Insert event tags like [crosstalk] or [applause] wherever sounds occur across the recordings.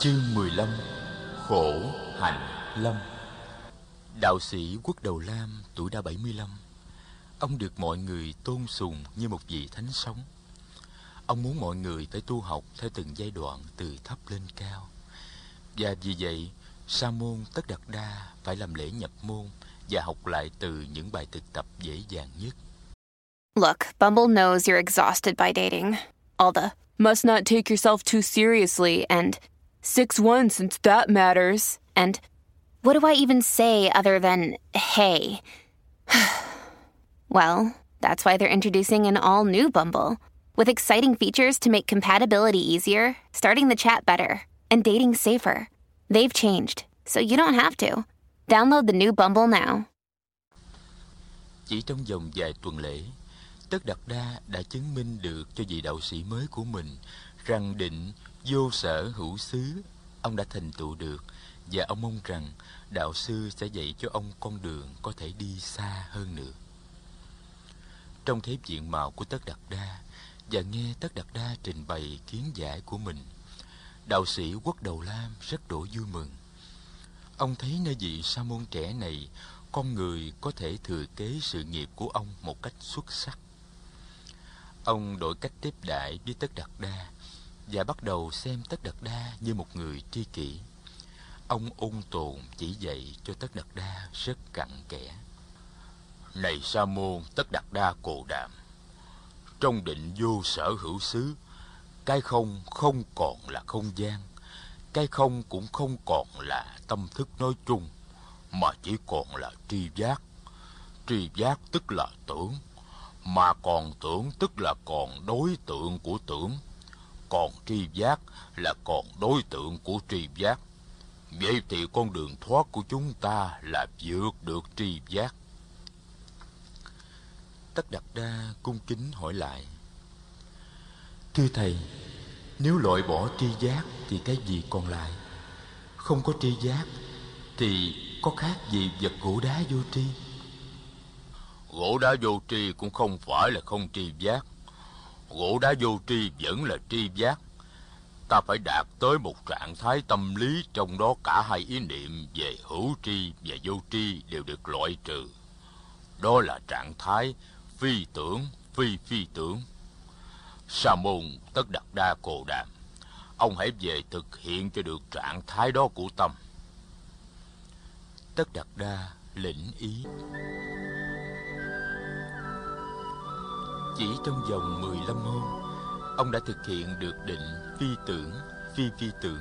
Chương 15 Khổ hạnh lâm. Đạo sĩ Quốc Đầu Lam tuổi đã 75 Ông được mọi người tôn sùng như một vị thánh sống. Ông muốn mọi người phải tu học theo từng giai đoạn từ thấp lên cao. Và vì vậy Sa môn Tất Đạt Đa phải làm lễ nhập môn Và học lại từ những bài thực tập dễ dàng nhất. Look, Bumble knows you're exhausted by dating. All the must not take yourself too seriously and 6-1 since that matters. And what do I even say other than hey? [sighs] well, that's why they're introducing an all new Bumble with exciting features to make compatibility easier, starting the chat better, and dating safer. They've changed, so you don't have to. Download the new Bumble now. Chỉ trong vòng vài tuần lễ Tất Đạt Đa đã chứng minh được cho vị đạo sĩ mới của mình rằng định vô sở hữu xứ ông đã thành tựu được và ông mong rằng đạo sư sẽ dạy cho ông con đường có thể đi xa hơn nữa. Trong thế diện mạo của Tất Đạt Đa và nghe Tất Đạt Đa trình bày kiến giải của mình, đạo sĩ Quốc Đầu Lam rất đổ vui mừng. Ông thấy nơi vị sa môn trẻ này, con người có thể thừa kế sự nghiệp của ông một cách xuất sắc. Ông đổi cách tiếp đãi với Tất Đạt Đa và bắt đầu xem Tất Đạt Đa như một người tri kỷ. Ông ôn tồn chỉ dạy cho Tất Đạt Đa rất cặn kẽ. Này Sa môn Tất Đạt Đa Cồ Đàm, trong định vô sở hữu xứ, cái không không còn là không gian, cái không cũng không còn là tâm thức nói chung, mà chỉ còn là tri giác. Tri giác tức là tưởng, mà còn tưởng tức là còn đối tượng của tưởng còn tri giác là còn đối tượng của tri giác. Vậy thì con đường thoát của chúng ta là vượt được tri giác. Tất đặt đa cung kính hỏi lại, thưa thầy, nếu loại bỏ tri giác thì cái gì còn lại? Không có tri giác thì có khác gì vật gỗ đá vô tri? Gỗ đá vô tri cũng không phải là không tri giác. Gỗ đá vô tri vẫn là tri giác. Ta phải đạt tới một trạng thái tâm lý Trong đó cả hai ý niệm về hữu tri và vô tri đều được loại trừ. Đó là trạng thái phi tưởng, phi phi tưởng. Sa môn tất đặt đa cồ đàm Ông hãy về thực hiện cho được trạng thái đó của tâm. Tất đặt đa lĩnh ý. Chỉ trong vòng 15 hôm, ông đã thực hiện được định phi tưởng, phi phi tưởng.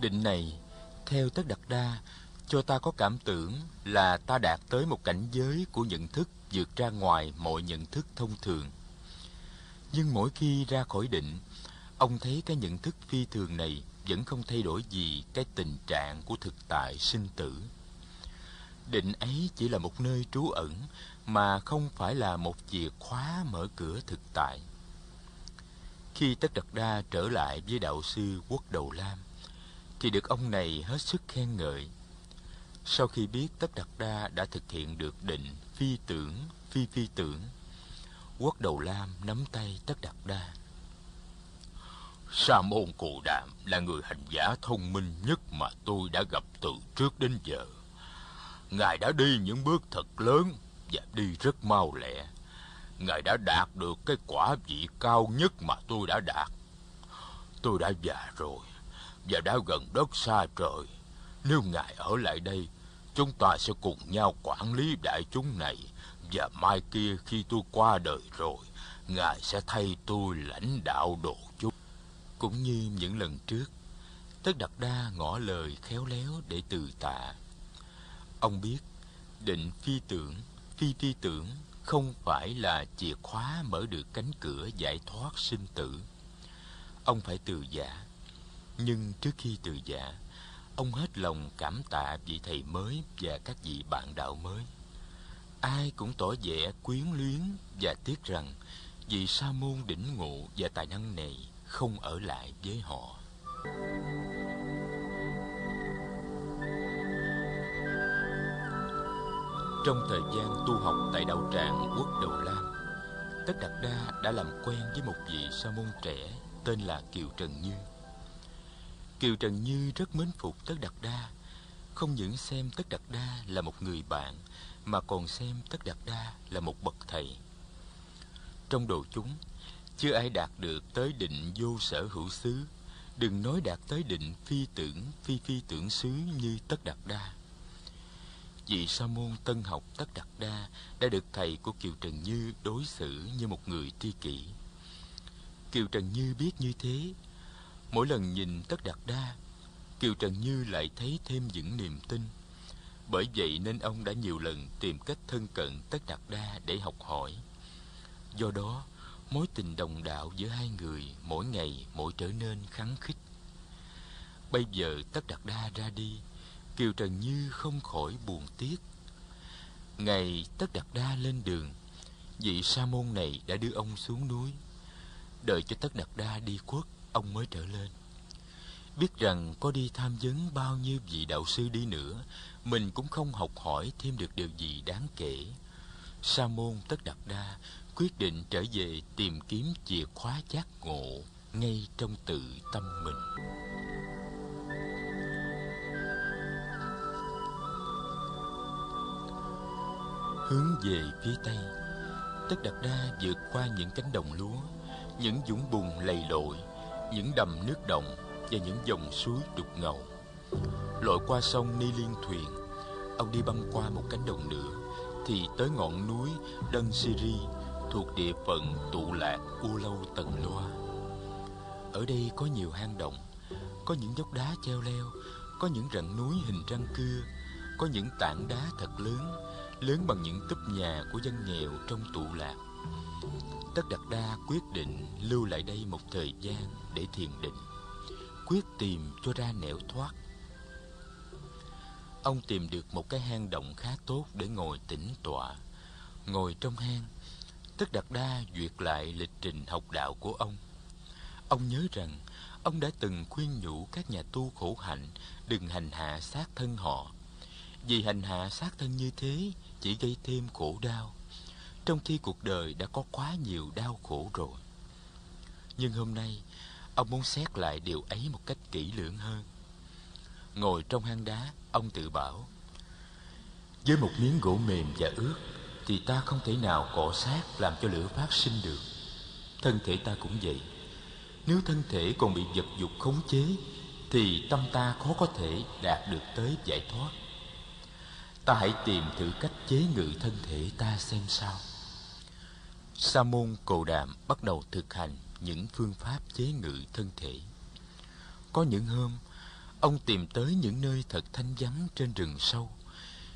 Định này, theo Tất Đạt Đa, cho ta có cảm tưởng là ta đạt tới một cảnh giới của nhận thức vượt ra ngoài mọi nhận thức thông thường. Nhưng mỗi khi ra khỏi định, ông thấy cái nhận thức phi thường này vẫn không thay đổi gì cái tình trạng của thực tại sinh tử. Định ấy chỉ là một nơi trú ẩn mà không phải là một chìa khóa mở cửa thực tại. Khi Tất đặt Đa trở lại với đạo sư Quốc Đầu Lam, thì được ông này hết sức khen ngợi. Sau khi biết Tất đặt Đa đã thực hiện được định phi tưởng, phi phi tưởng, Quốc Đầu Lam nắm tay Tất đặt Đa. Sa môn Cù Đàm là người hành giả thông minh nhất mà tôi đã gặp từ trước đến giờ. Ngài đã đi những bước thật lớn và đi rất mau lẹ. Ngài đã đạt được cái quả vị cao nhất mà tôi đã đạt. Tôi đã già rồi và đã gần đất xa trời. Nếu Ngài ở lại đây, chúng ta sẽ cùng nhau quản lý đại chúng này và mai kia khi tôi qua đời rồi, Ngài sẽ thay tôi lãnh đạo đồ chúng. Cũng như những lần trước, Tất Đạt Đa ngỏ lời khéo léo để từ tạ. Ông biết, định phi tưởng, phi phi tưởng không phải là chìa khóa mở được cánh cửa giải thoát sinh tử. Ông phải từ giả. Nhưng trước khi từ giả, ông hết lòng cảm tạ vị thầy mới và các vị bạn đạo mới. Ai cũng tỏ vẻ quyến luyến và tiếc rằng vị sa môn đỉnh ngộ và tài năng này không ở lại với họ. Trong thời gian tu học tại đạo tràng Quốc Đầu Lam, Tất Đạt Đa đã làm quen với một vị sa môn trẻ tên là Kiều Trần Như. Kiều Trần Như rất mến phục Tất Đạt Đa Không những xem Tất Đạt Đa là một người bạn Mà còn xem Tất Đạt Đa là một bậc thầy Trong đồ chúng Chưa ai đạt được tới định vô sở hữu xứ Đừng nói đạt tới định phi tưởng Phi phi tưởng xứ như Tất Đạt Đa Vị sa môn tân học Tất đặt Đa Đã được thầy của Kiều Trần Như đối xử như một người tri kỷ. Kiều Trần Như biết như thế. Mỗi lần nhìn Tất đặt Đa, Kiều Trần Như lại thấy thêm những niềm tin. Bởi vậy nên ông đã nhiều lần tìm cách thân cận Tất đặt Đa để học hỏi. Do đó, mối tình đồng đạo giữa hai người mỗi ngày mỗi trở nên khắng khích Bây giờ Tất đặt Đa ra đi Kiều Trần Như không khỏi buồn tiếc. Ngày Tất Đạt Đa lên đường, Vị sa môn này đã đưa ông xuống núi. Đợi cho Tất Đạt Đa đi khuất, Ông mới trở lên. Biết rằng có đi tham vấn bao nhiêu vị đạo sư đi nữa, Mình cũng không học hỏi thêm được điều gì đáng kể. Sa môn Tất Đạt Đa quyết định trở về tìm kiếm chìa khóa giác ngộ ngay trong tự tâm mình. Hướng về phía tây tất đạt đa vượt qua những cánh đồng lúa những dũng bùn lầy lội những đầm nước động và những dòng suối đục ngầu lội qua sông ni liên thuyền ông đi băng qua một cánh đồng nữa thì tới ngọn núi Đơn Siri thuộc địa phận tụ lạc U Lâu Tần Loa. Ở đây có nhiều hang động, có những dốc đá treo leo, có những rặng núi hình răng cưa, có những tảng đá thật lớn, lớn bằng những túp nhà của dân nghèo trong tụ lạc. Tất Đạt Đa quyết định lưu lại đây một thời gian để thiền định, quyết tìm cho ra nẻo thoát. Ông tìm được một cái hang động khá tốt để ngồi tĩnh tọa. Ngồi trong hang, Tất Đạt Đa duyệt lại lịch trình học đạo của ông. Ông nhớ rằng ông đã từng khuyên nhủ các nhà tu khổ hạnh đừng hành hạ sát thân họ. Vì hành hạ sát thân như thế chỉ gây thêm khổ đau, trong khi cuộc đời đã có quá nhiều đau khổ rồi. Nhưng hôm nay, ông muốn xét lại điều ấy một cách kỹ lưỡng hơn. Ngồi trong hang đá, ông tự bảo Với một miếng gỗ mềm và ướt thì ta không thể nào cọ sát làm cho lửa phát sinh được thân thể ta cũng vậy nếu thân thể còn bị vật dục khống chế thì tâm ta khó có thể đạt được tới giải thoát ta hãy tìm thử cách chế ngự thân thể ta xem sao sa môn cồ đàm bắt đầu thực hành những phương pháp chế ngự thân thể có những hôm, ông tìm tới những nơi thật thanh vắng trên rừng sâu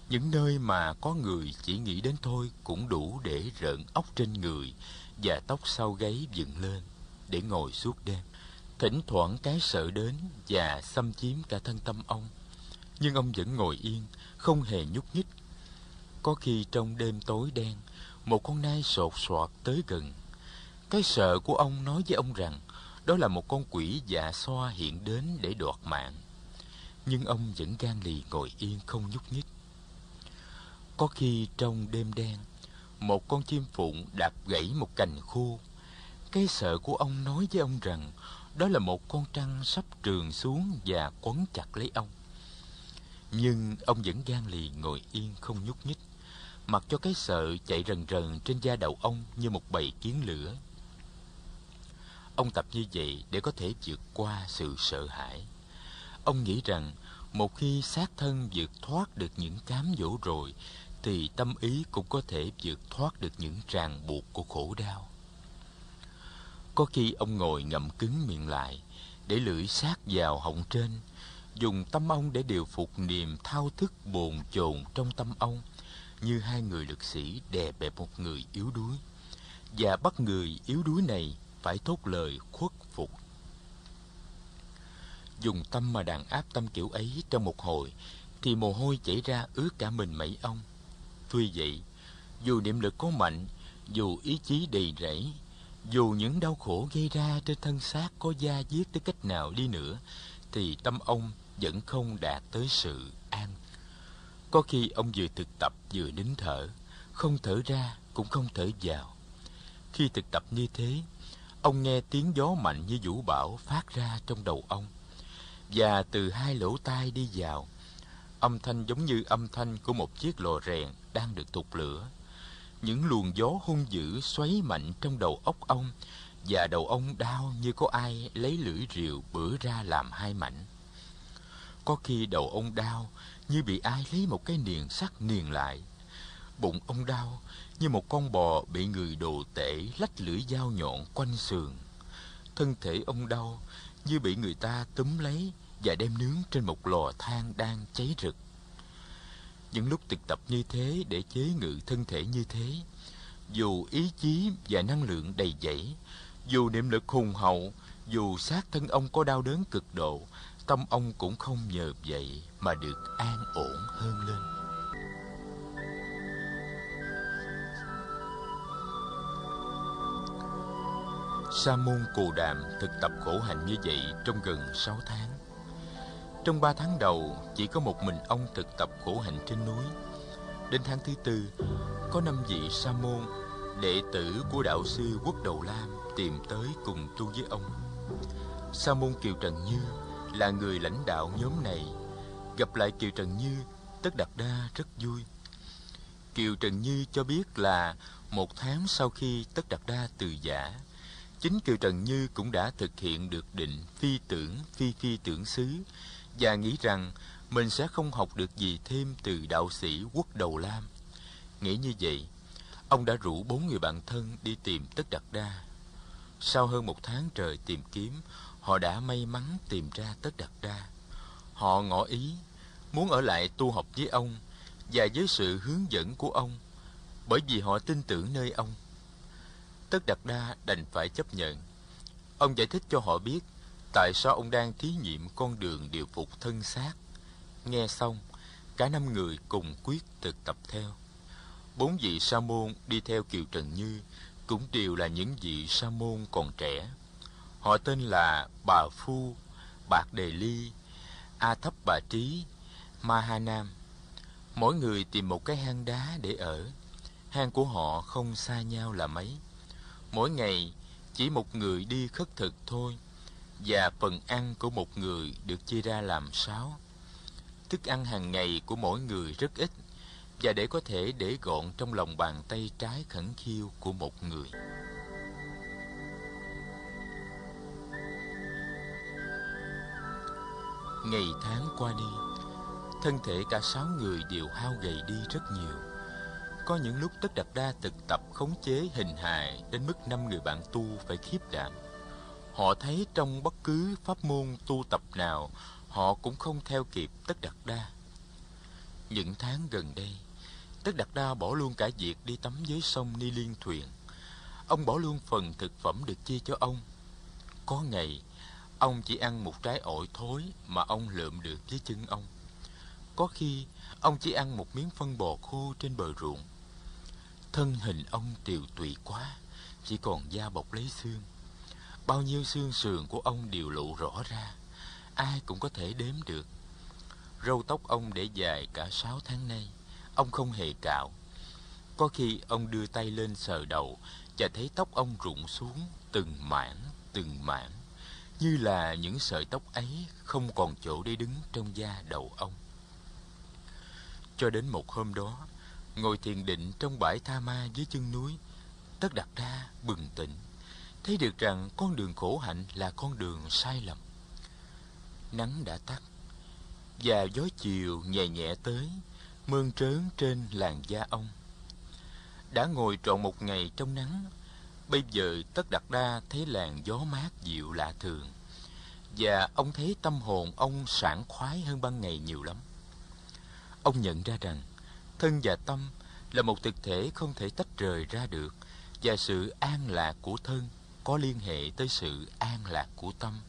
những nơi mà có người chỉ nghĩ đến thôi cũng đủ để rợn óc trên người và tóc sau gáy dựng lên để ngồi suốt đêm. Thỉnh thoảng cái sợ đến và xâm chiếm cả thân tâm ông. Nhưng ông vẫn ngồi yên, không hề nhúc nhích. Có khi trong đêm tối đen, một con nai sột soạt tới gần. Cái sợ của ông nói với ông rằng đó là một con quỷ dạ xoa hiện đến để đoạt mạng. Nhưng ông vẫn gan lì ngồi yên không nhúc nhích. Có khi trong đêm đen, một con chim phụng đạp gãy một cành khô. Cái sợ của ông nói với ông rằng đó là một con trăng sắp trường xuống và quấn chặt lấy ông. Nhưng ông vẫn gan lì ngồi yên không nhúc nhích, mặc cho cái sợ chạy rần rần trên da đầu ông như một bầy kiến lửa. Ông tập như vậy để có thể vượt qua sự sợ hãi. Ông nghĩ rằng một khi xác thân vượt thoát được những cám dỗ rồi thì tâm ý cũng có thể vượt thoát được những ràng buộc của khổ đau. Có khi ông ngồi ngậm cứng miệng lại, để lưỡi sát vào họng trên, dùng tâm ông để điều phục niềm thao thức bồn chồn trong tâm ông, như hai người lực sĩ đè bẹp một người yếu đuối, và bắt người yếu đuối này phải thốt lời khuất phục. Dùng tâm mà đàn áp tâm kiểu ấy trong một hồi, thì mồ hôi chảy ra ướt cả mình mẩy ông Tuy vậy, dù niệm lực có mạnh, dù ý chí đầy rẫy, dù những đau khổ gây ra trên thân xác có da giết tới cách nào đi nữa, thì tâm ông vẫn không đạt tới sự an. Có khi ông vừa thực tập vừa nín thở, không thở ra cũng không thở vào. Khi thực tập như thế, ông nghe tiếng gió mạnh như vũ bão phát ra trong đầu ông. và từ hai lỗ tai đi vào. Âm thanh giống như âm thanh của một chiếc lò rèn đang được thục lửa. Những luồng gió hung dữ xoáy mạnh trong đầu óc ông và đầu ông đau như có ai lấy lưỡi rìu bữa ra làm hai mảnh. Có khi đầu ông đau như bị ai lấy một cái niền sắt niền lại. Bụng ông đau như một con bò bị người đồ tể lách lưỡi dao nhọn quanh sườn. Thân thể ông đau như bị người ta túm lấy và đem nướng trên một lò than đang cháy rực. Những lúc thực tập như thế để chế ngự thân thể như thế, dù ý chí và năng lượng đầy dẫy, dù niệm lực hùng hậu, dù xác thân ông có đau đớn cực độ, tâm ông cũng không nhờ vậy mà được an ổn hơn lên. Sa môn Cù Đàm thực tập khổ hạnh như vậy trong gần sáu tháng. Trong ba tháng đầu, chỉ có một mình ông thực tập khổ hạnh trên núi. Đến tháng thứ tư, có năm vị sa môn, đệ tử của đạo sư Quốc Đầu Lam tìm tới cùng tu với ông. Sa môn Kiều Trần Như là người lãnh đạo nhóm này. Gặp lại Kiều Trần Như, Tất đặt Đa rất vui. Kiều Trần Như cho biết là một tháng sau khi Tất đặt Đa từ giả, chính Kiều Trần Như cũng đã thực hiện được định phi tưởng phi phi tưởng xứ và nghĩ rằng mình sẽ không học được gì thêm từ đạo sĩ quốc đầu lam. Nghĩ như vậy, ông đã rủ bốn người bạn thân đi tìm Tất đặt Đa. Sau hơn một tháng trời tìm kiếm, họ đã may mắn tìm ra Tất Đạt Đa. Họ ngỏ ý muốn ở lại tu học với ông và với sự hướng dẫn của ông, bởi vì họ tin tưởng nơi ông. Tất Đạt Đa đành phải chấp nhận. Ông giải thích cho họ biết tại sao ông đang thí nghiệm con đường điều phục thân xác. Nghe xong, cả năm người cùng quyết thực tập theo. Bốn vị sa môn đi theo Kiều Trần Như cũng đều là những vị sa môn còn trẻ. Họ tên là Bà Phu, Bạc Đề Ly, A Thấp Bà Trí, Ma Ha Nam. Mỗi người tìm một cái hang đá để ở. Hang của họ không xa nhau là mấy. Mỗi ngày chỉ một người đi khất thực thôi và phần ăn của một người được chia ra làm sáu. Thức ăn hàng ngày của mỗi người rất ít và để có thể để gọn trong lòng bàn tay trái khẩn khiêu của một người. Ngày tháng qua đi, thân thể cả sáu người đều hao gầy đi rất nhiều. Có những lúc Tất đặt Đa thực tập khống chế hình hài đến mức năm người bạn tu phải khiếp đảm. Họ thấy trong bất cứ pháp môn tu tập nào, họ cũng không theo kịp Tất đặt Đa. Những tháng gần đây, Tất đặt Đa bỏ luôn cả việc đi tắm dưới sông Ni Liên Thuyền. Ông bỏ luôn phần thực phẩm được chia cho ông. Có ngày, ông chỉ ăn một trái ổi thối mà ông lượm được với chân ông. Có khi, ông chỉ ăn một miếng phân bò khô trên bờ ruộng. Thân hình ông tiều tụy quá, chỉ còn da bọc lấy xương. Bao nhiêu xương sườn của ông đều lộ rõ ra, ai cũng có thể đếm được. Râu tóc ông để dài cả sáu tháng nay, ông không hề cạo. Có khi ông đưa tay lên sờ đầu và thấy tóc ông rụng xuống từng mảng, từng mảng, như là những sợi tóc ấy không còn chỗ để đứng trong da đầu ông. Cho đến một hôm đó, ngồi thiền định trong bãi tha ma dưới chân núi, Tất đặt ra bừng tỉnh, thấy được rằng con đường khổ hạnh là con đường sai lầm. Nắng đã tắt, và gió chiều nhẹ nhẹ tới, mơn trớn trên làn da ông. Đã ngồi trọn một ngày trong nắng, bây giờ Tất đặt Đa thấy làn gió mát dịu lạ thường, và ông thấy tâm hồn ông sảng khoái hơn ban ngày nhiều lắm. Ông nhận ra rằng thân và tâm là một thực thể không thể tách rời ra được và sự an lạc của thân có liên hệ tới sự an lạc của tâm.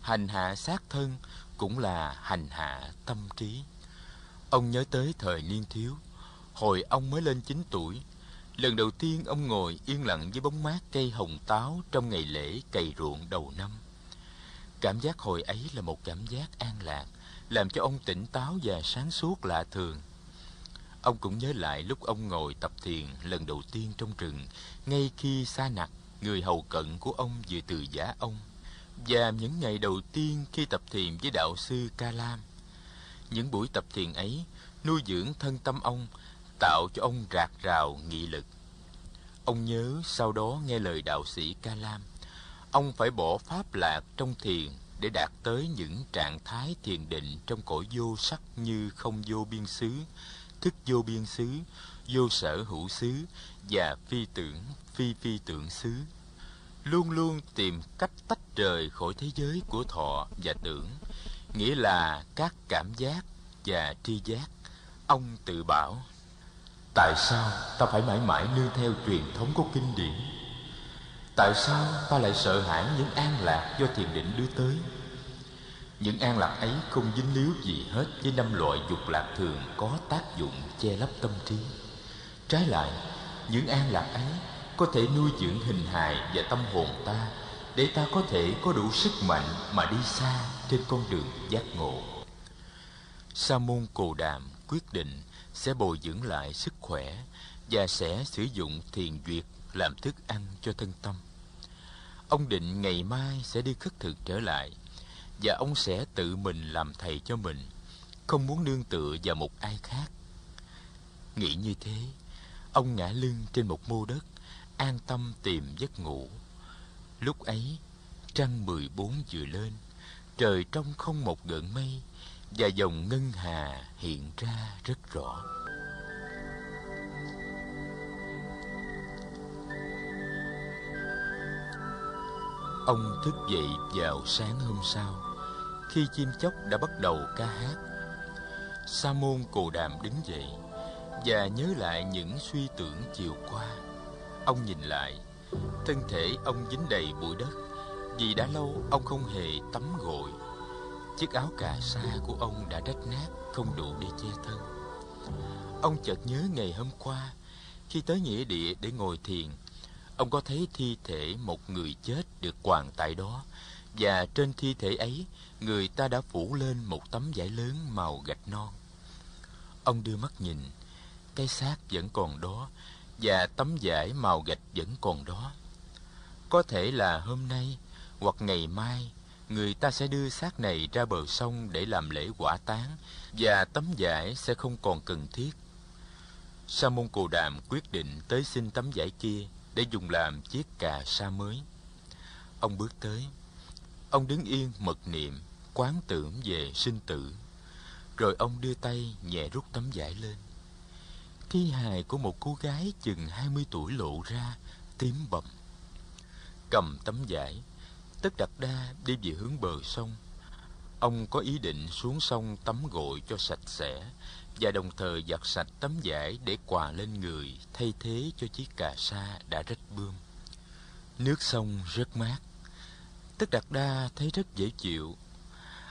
Hành hạ xác thân cũng là hành hạ tâm trí. Ông nhớ tới thời niên thiếu, hồi ông mới lên 9 tuổi, lần đầu tiên ông ngồi yên lặng với bóng mát cây hồng táo trong ngày lễ cày ruộng đầu năm. Cảm giác hồi ấy là một cảm giác an lạc, làm cho ông tỉnh táo và sáng suốt lạ thường. Ông cũng nhớ lại lúc ông ngồi tập thiền lần đầu tiên trong rừng, ngay khi xa nặc, người hầu cận của ông vừa từ giả ông. và những ngày đầu tiên khi tập thiền với đạo sư Ca Lam. Những buổi tập thiền ấy nuôi dưỡng thân tâm ông, tạo cho ông rạc rào nghị lực. Ông nhớ sau đó nghe lời đạo sĩ Ca Lam, ông phải bỏ pháp lạc trong thiền để đạt tới những trạng thái thiền định trong cõi vô sắc như không vô biên xứ, thức vô biên xứ, vô sở hữu xứ và phi tưởng, phi phi tưởng xứ. Luôn luôn tìm cách tách rời khỏi thế giới của thọ và tưởng, nghĩa là các cảm giác và tri giác. Ông tự bảo, tại sao ta phải mãi mãi nương theo truyền thống của kinh điển? Tại sao ta lại sợ hãi những an lạc do thiền định đưa tới? Những an lạc ấy không dính líu gì hết với năm loại dục lạc thường có tác dụng che lấp tâm trí. Trái lại, những an lạc ấy có thể nuôi dưỡng hình hài và tâm hồn ta để ta có thể có đủ sức mạnh mà đi xa trên con đường giác ngộ. Sa môn Cồ Đàm quyết định sẽ bồi dưỡng lại sức khỏe và sẽ sử dụng thiền duyệt làm thức ăn cho thân tâm. Ông định ngày mai sẽ đi khất thực trở lại và ông sẽ tự mình làm thầy cho mình, không muốn nương tựa vào một ai khác. Nghĩ như thế, ông ngã lưng trên một mô đất, an tâm tìm giấc ngủ. Lúc ấy, trăng mười bốn vừa lên, trời trong không một gợn mây và dòng ngân hà hiện ra rất rõ. Ông thức dậy vào sáng hôm sau, khi chim chóc đã bắt đầu ca hát. Sa môn Cồ Đàm đứng dậy và nhớ lại những suy tưởng chiều qua. Ông nhìn lại, thân thể ông dính đầy bụi đất vì đã lâu ông không hề tắm gội. Chiếc áo cà sa của ông đã rách nát, không đủ để che thân. Ông chợt nhớ ngày hôm qua, khi tới nghĩa địa để ngồi thiền, ông có thấy thi thể một người chết được quàng tại đó, và trên thi thể ấy, người ta đã phủ lên một tấm vải lớn màu gạch non. Ông đưa mắt nhìn, cái xác vẫn còn đó, và tấm vải màu gạch vẫn còn đó. Có thể là hôm nay hoặc ngày mai người ta sẽ đưa xác này ra bờ sông để làm lễ quả táng và tấm vải sẽ không còn cần thiết. Sa môn Cồ Đàm quyết định tới xin tấm vải kia để dùng làm chiếc cà sa mới. Ông bước tới. Ông đứng yên mật niệm, quán tưởng về sinh tử. Rồi ông đưa tay nhẹ rút tấm vải lên. Thi hài của một cô gái chừng hai mươi tuổi lộ ra, tím bầm. Cầm tấm vải, Tất đặt Đa đi về hướng bờ sông. Ông có ý định xuống sông tắm gội cho sạch sẽ và đồng thời giặt sạch tấm vải để quà lên người thay thế cho chiếc cà sa đã rách bươm. Nước sông rất mát. Tất đặt Đa thấy rất dễ chịu.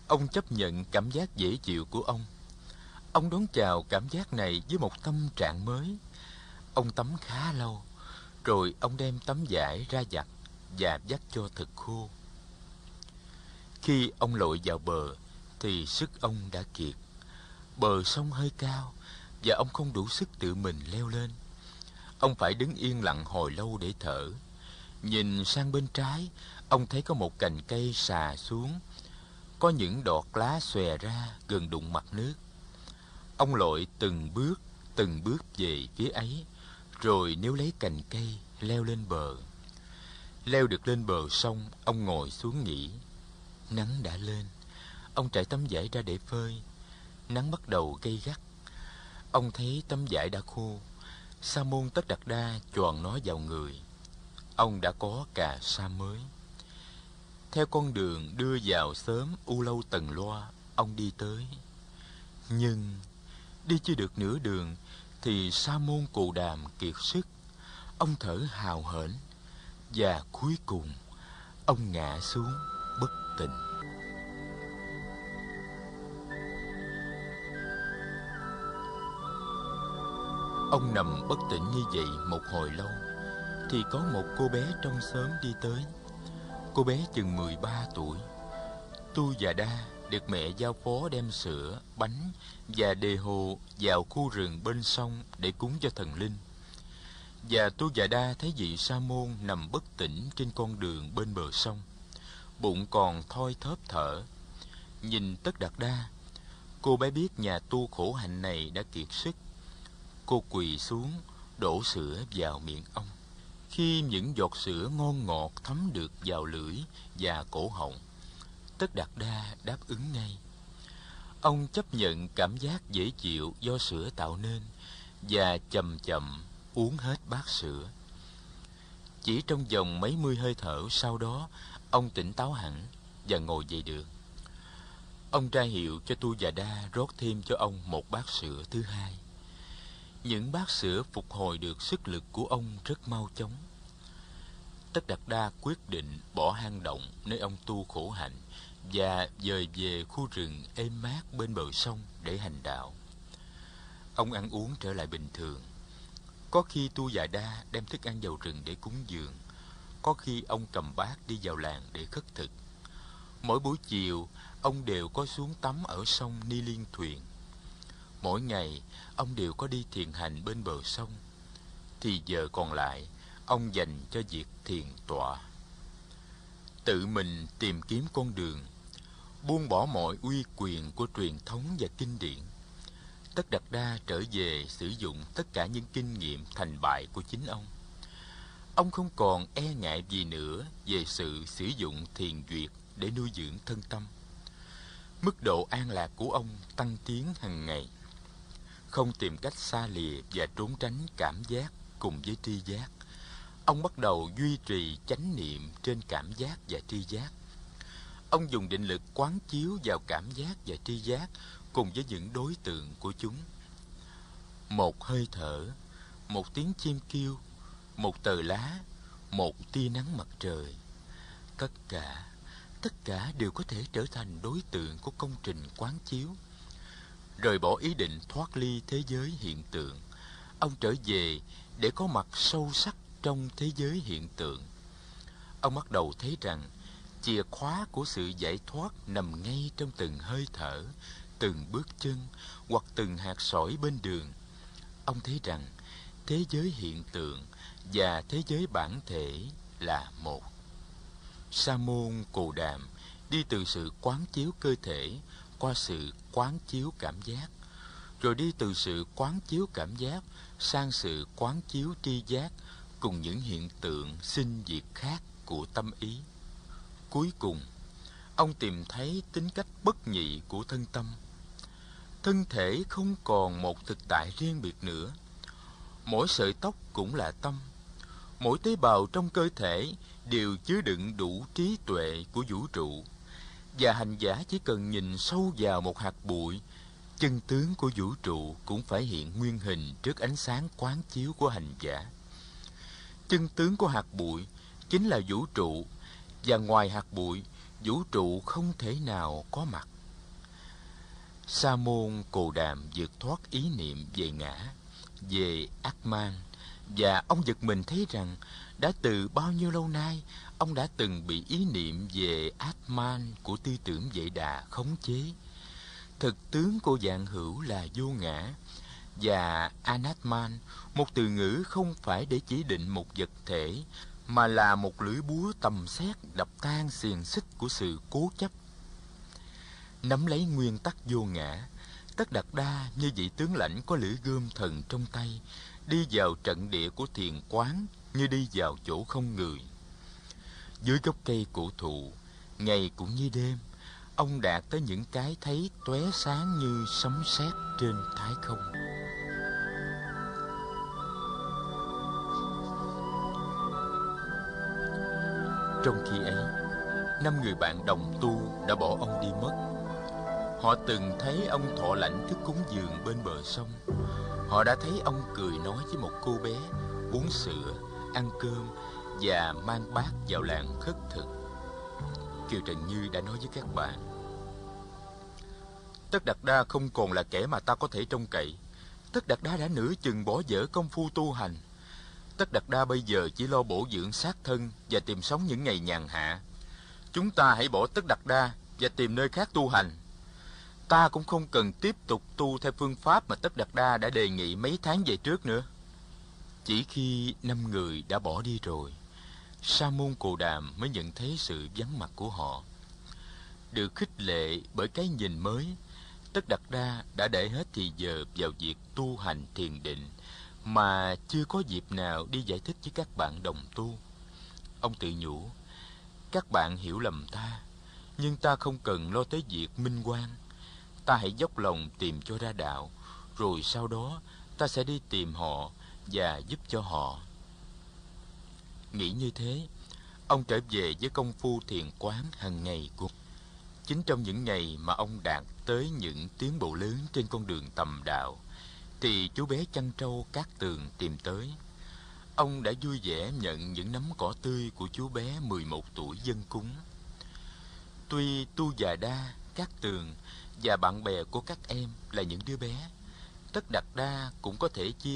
Ông chấp nhận cảm giác dễ chịu của ông. Ông đón chào cảm giác này với một tâm trạng mới. Ông tắm khá lâu, rồi ông đem tấm vải ra giặt và dắt cho thật khô. Khi ông lội vào bờ thì sức ông đã kiệt. Bờ sông hơi cao và ông không đủ sức tự mình leo lên. Ông phải đứng yên lặng hồi lâu để thở. Nhìn sang bên trái, ông thấy có một cành cây xà xuống. Có những đọt lá xòe ra gần đụng mặt nước. Ông lội từng bước, từng bước về phía ấy, rồi nếu lấy cành cây leo lên bờ. Leo được lên bờ sông, ông ngồi xuống nghỉ. Nắng đã lên, ông trải tấm vải ra để phơi. Nắng bắt đầu gây gắt. Ông thấy tấm vải đã khô. Sa môn tất đặt đa choàng nó vào người. Ông đã có cà sa mới. Theo con đường đưa vào sớm U Lâu tầng Loa, ông đi tới. Nhưng đi chưa được nửa đường thì Sa môn Cù Đàm kiệt sức. Ông thở hào hển và cuối cùng ông ngã xuống bất tỉnh ông nằm bất tỉnh như vậy một hồi lâu, thì có một cô bé trong xóm đi tới. Cô bé chừng 13 tuổi. Tu và đa được mẹ giao phó đem sữa, bánh và đề hồ vào khu rừng bên sông để cúng cho thần linh. Và Tu Già Đa thấy vị sa môn nằm bất tỉnh trên con đường bên bờ sông bụng còn thoi thóp thở. Nhìn Tất Đạt Đa, cô bé biết nhà tu khổ hạnh này đã kiệt sức. Cô quỳ xuống, đổ sữa vào miệng ông. Khi những giọt sữa ngon ngọt thấm được vào lưỡi và cổ họng, Tất Đạt Đa đáp ứng ngay. Ông chấp nhận cảm giác dễ chịu do sữa tạo nên và chậm chậm uống hết bát sữa. Chỉ trong vòng mấy mươi hơi thở sau đó, ông tỉnh táo hẳn và ngồi dậy được. Ông ra hiệu cho Tu Già Đa rót thêm cho ông một bát sữa thứ hai. Những bát sữa phục hồi được sức lực của ông rất mau chóng. Tất Đạt Đa quyết định bỏ hang động nơi ông tu khổ hạnh và dời về khu rừng êm mát bên bờ sông để hành đạo. Ông ăn uống trở lại bình thường. Có khi Tu Già Đa đem thức ăn vào rừng để cúng dường. Có khi ông cầm bát đi vào làng để khất thực. Mỗi buổi chiều, ông đều có xuống tắm ở sông Ni Liên Thuyền. Mỗi ngày, ông đều có đi thiền hành bên bờ sông. Thì giờ còn lại, ông dành cho việc thiền tọa. Tự mình tìm kiếm con đường, buông bỏ mọi uy quyền của truyền thống và kinh điển. Tất Đạt Đa trở về sử dụng tất cả những kinh nghiệm thành bại của chính ông. Ông không còn e ngại gì nữa về sự sử dụng thiền duyệt để nuôi dưỡng thân tâm. Mức độ an lạc của ông tăng tiến hàng ngày. Không tìm cách xa lìa và trốn tránh cảm giác cùng với tri giác. Ông bắt đầu duy trì chánh niệm trên cảm giác và tri giác. Ông dùng định lực quán chiếu vào cảm giác và tri giác cùng với những đối tượng của chúng. Một hơi thở, một tiếng chim kêu, một tờ lá, một tia nắng mặt trời. Tất cả, tất cả đều có thể trở thành đối tượng của công trình quán chiếu. Rời bỏ ý định thoát ly thế giới hiện tượng, ông trở về để có mặt sâu sắc trong thế giới hiện tượng. Ông bắt đầu thấy rằng chìa khóa của sự giải thoát nằm ngay trong từng hơi thở, từng bước chân hoặc từng hạt sỏi bên đường. Ông thấy rằng thế giới hiện tượng và thế giới bản thể là một. Sa môn cù Đàm đi từ sự quán chiếu cơ thể qua sự quán chiếu cảm giác, rồi đi từ sự quán chiếu cảm giác sang sự quán chiếu tri giác cùng những hiện tượng sinh diệt khác của tâm ý. Cuối cùng, ông tìm thấy tính cách bất nhị của thân tâm. Thân thể không còn một thực tại riêng biệt nữa. Mỗi sợi tóc cũng là tâm. Mỗi tế bào trong cơ thể đều chứa đựng đủ trí tuệ của vũ trụ. Và hành giả chỉ cần nhìn sâu vào một hạt bụi, chân tướng của vũ trụ cũng phải hiện nguyên hình trước ánh sáng quán chiếu của hành giả. Chân tướng của hạt bụi chính là vũ trụ và ngoài hạt bụi, vũ trụ không thể nào có mặt. Sa môn Cồ Đàm vượt thoát ý niệm về ngã, về ác mang và ông giật mình thấy rằng đã từ bao nhiêu lâu nay ông đã từng bị ý niệm về Atman của tư tưởng vệ đà khống chế. Thực tướng của dạng hữu là vô ngã và Anatman, một từ ngữ không phải để chỉ định một vật thể mà là một lưỡi búa tầm xét đập tan xiềng xích của sự cố chấp. Nắm lấy nguyên tắc vô ngã, Tất đặt Đa như vị tướng lãnh có lưỡi gươm thần trong tay, đi vào trận địa của thiền quán như đi vào chỗ không người. Dưới gốc cây cổ thụ, ngày cũng như đêm, ông đạt tới những cái thấy tóe sáng như sấm sét trên thái không. Trong khi ấy, năm người bạn đồng tu đã bỏ ông đi mất. Họ từng thấy ông thọ lãnh thức cúng dường bên bờ sông. Họ đã thấy ông cười nói với một cô bé, uống sữa, ăn cơm và mang bát vào làng khất thực. Kiều Trần Như đã nói với các bạn. Tất Đạt Đa không còn là kẻ mà ta có thể trông cậy. Tất Đạt Đa đã nửa chừng bỏ dở công phu tu hành. Tất Đạt Đa bây giờ chỉ lo bổ dưỡng xác thân và tìm sống những ngày nhàn hạ. Chúng ta hãy bỏ Tất Đạt Đa và tìm nơi khác tu hành. Ta cũng không cần tiếp tục tu theo phương pháp mà Tất Đạt Đa đã đề nghị mấy tháng về trước nữa. Chỉ khi năm người đã bỏ đi rồi, sa môn cồ đàm mới nhận thấy sự vắng mặt của họ. Được khích lệ bởi cái nhìn mới tất Đạt đa đã để hết thì giờ vào việc tu hành thiền định mà chưa có dịp nào đi giải thích với các bạn đồng tu. Ông tự nhủ các bạn hiểu lầm ta nhưng ta không cần lo tới việc minh quan ta hãy dốc lòng tìm cho ra đạo, rồi sau đó ta sẽ đi tìm họ và giúp cho họ. Nghĩ như thế, ông trở về với công phu thiền quán hàng ngày của chính trong những ngày mà ông đạt tới những tiến bộ lớn trên con đường tầm đạo, thì chú bé chăn trâu cát tường tìm tới. Ông đã vui vẻ nhận những nắm cỏ tươi của chú bé 11 tuổi dân cúng. Tuy tu già đa, cát tường và bạn bè của các em là những đứa bé. Tất đặt đa cũng có thể chia